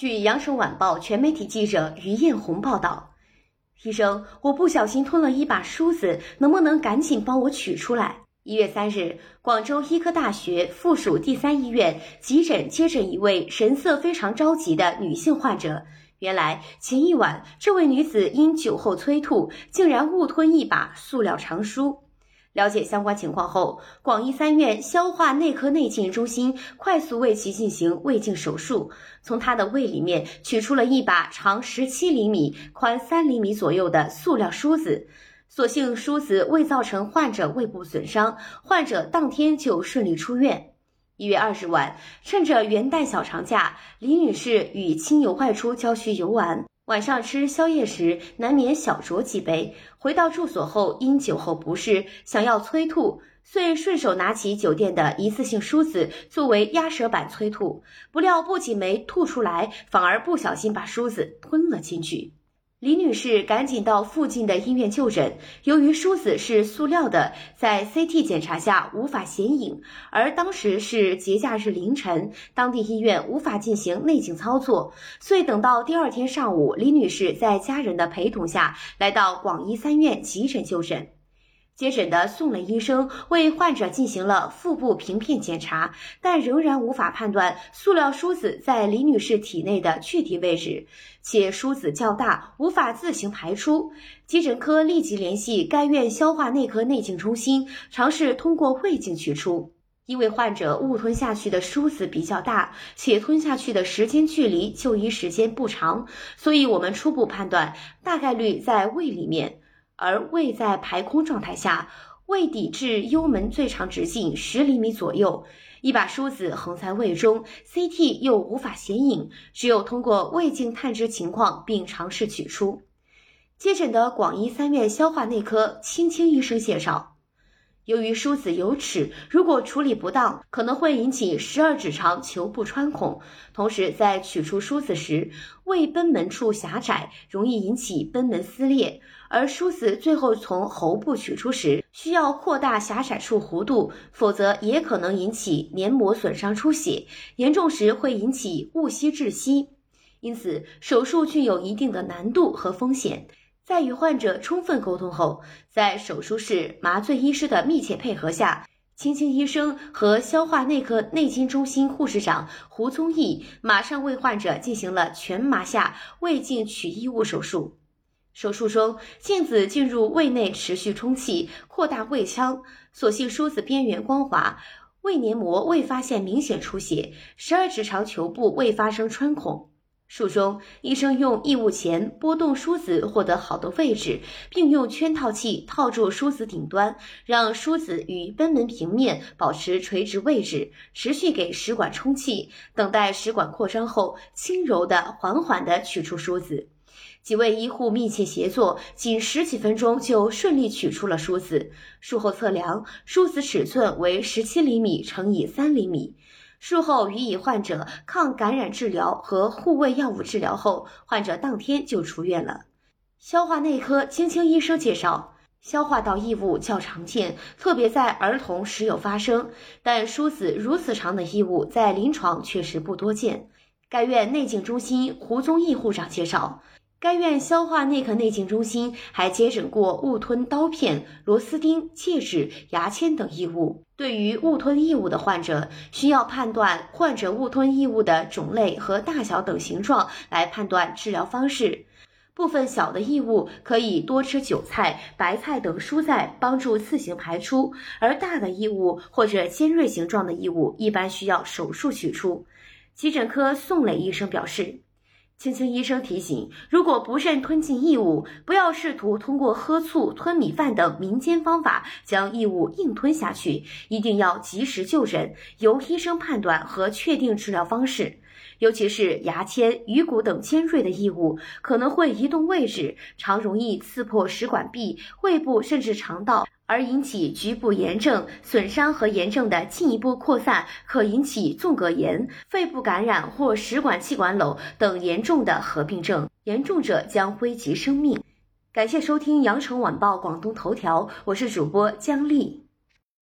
据《羊城晚报》全媒体记者于艳红报道，医生，我不小心吞了一把梳子，能不能赶紧帮我取出来？一月三日，广州医科大学附属第三医院急诊接诊一位神色非常着急的女性患者。原来前一晚，这位女子因酒后催吐，竟然误吞一把塑料长梳。了解相关情况后，广医三院消化内科内镜中心快速为其进行胃镜手术，从他的胃里面取出了一把长十七厘米、宽三厘米左右的塑料梳子。所幸梳子未造成患者胃部损伤，患者当天就顺利出院。一月二十晚，趁着元旦小长假，李女士与亲友外出郊区游玩。晚上吃宵夜时，难免小酌几杯。回到住所后，因酒后不适，想要催吐，遂顺手拿起酒店的一次性梳子作为压舌板催吐。不料不仅没吐出来，反而不小心把梳子吞了进去。李女士赶紧到附近的医院就诊，由于梳子是塑料的，在 CT 检查下无法显影，而当时是节假日凌晨，当地医院无法进行内镜操作，所以等到第二天上午，李女士在家人的陪同下来到广医三院急诊就诊。接诊的宋磊医生为患者进行了腹部平片检查，但仍然无法判断塑料梳子在李女士体内的具体位置，且梳子较大，无法自行排出。急诊科立即联系该院消化内科内镜中心，尝试通过胃镜取出。因为患者误吞下去的梳子比较大，且吞下去的时间距离就医时间不长，所以我们初步判断大概率在胃里面。而胃在排空状态下，胃底至幽门最长直径十厘米左右，一把梳子横在胃中，CT 又无法显影，只有通过胃镜探知情况并尝试取出。接诊的广医三院消化内科青青医生介绍。由于梳子有齿，如果处理不当，可能会引起十二指肠球部穿孔。同时，在取出梳子时，胃贲门处狭窄，容易引起贲门撕裂。而梳子最后从喉部取出时，需要扩大狭窄处弧度，否则也可能引起黏膜损伤出血，严重时会引起误吸窒息。因此，手术具有一定的难度和风险。在与患者充分沟通后，在手术室麻醉医师的密切配合下，青青医生和消化内科内镜中心护士长胡宗义马上为患者进行了全麻下胃镜取异物手术。手术中，镜子进入胃内持续充气，扩大胃腔。所幸梳子边缘光滑，胃黏膜未发现明显出血，十二指肠球部未发生穿孔。术中，医生用异物钳拨动梳子，获得好的位置，并用圈套器套住梳子顶端，让梳子与贲门平面保持垂直位置，持续给食管充气，等待食管扩张后，轻柔的、缓缓的取出梳子。几位医护密切协作，仅十几分钟就顺利取出了梳子。术后测量，梳子尺寸为十七厘米乘以三厘米。术后予以患者抗感染治疗和护胃药物治疗后，患者当天就出院了。消化内科青青医生介绍，消化道异物较常见，特别在儿童时有发生，但梳子如此长的异物在临床确实不多见。该院内镜中心胡宗义护长介绍。该院消化内科内镜中心还接诊过误吞刀片、螺丝钉、戒指、牙签等异物。对于误吞异物的患者，需要判断患者误吞异物的种类和大小等形状来判断治疗方式。部分小的异物可以多吃韭菜、白菜等蔬菜帮助自行排出，而大的异物或者尖锐形状的异物一般需要手术取出。急诊科宋磊医生表示。青青医生提醒：如果不慎吞进异物，不要试图通过喝醋、吞米饭等民间方法将异物硬吞下去，一定要及时就诊，由医生判断和确定治疗方式。尤其是牙签、鱼骨等尖锐的异物，可能会移动位置，常容易刺破食管壁、胃部甚至肠道。而引起局部炎症损伤和炎症的进一步扩散，可引起纵隔炎、肺部感染或食管气管瘘等严重的合并症，严重者将危及生命。感谢收听羊城晚报广东头条，我是主播姜丽。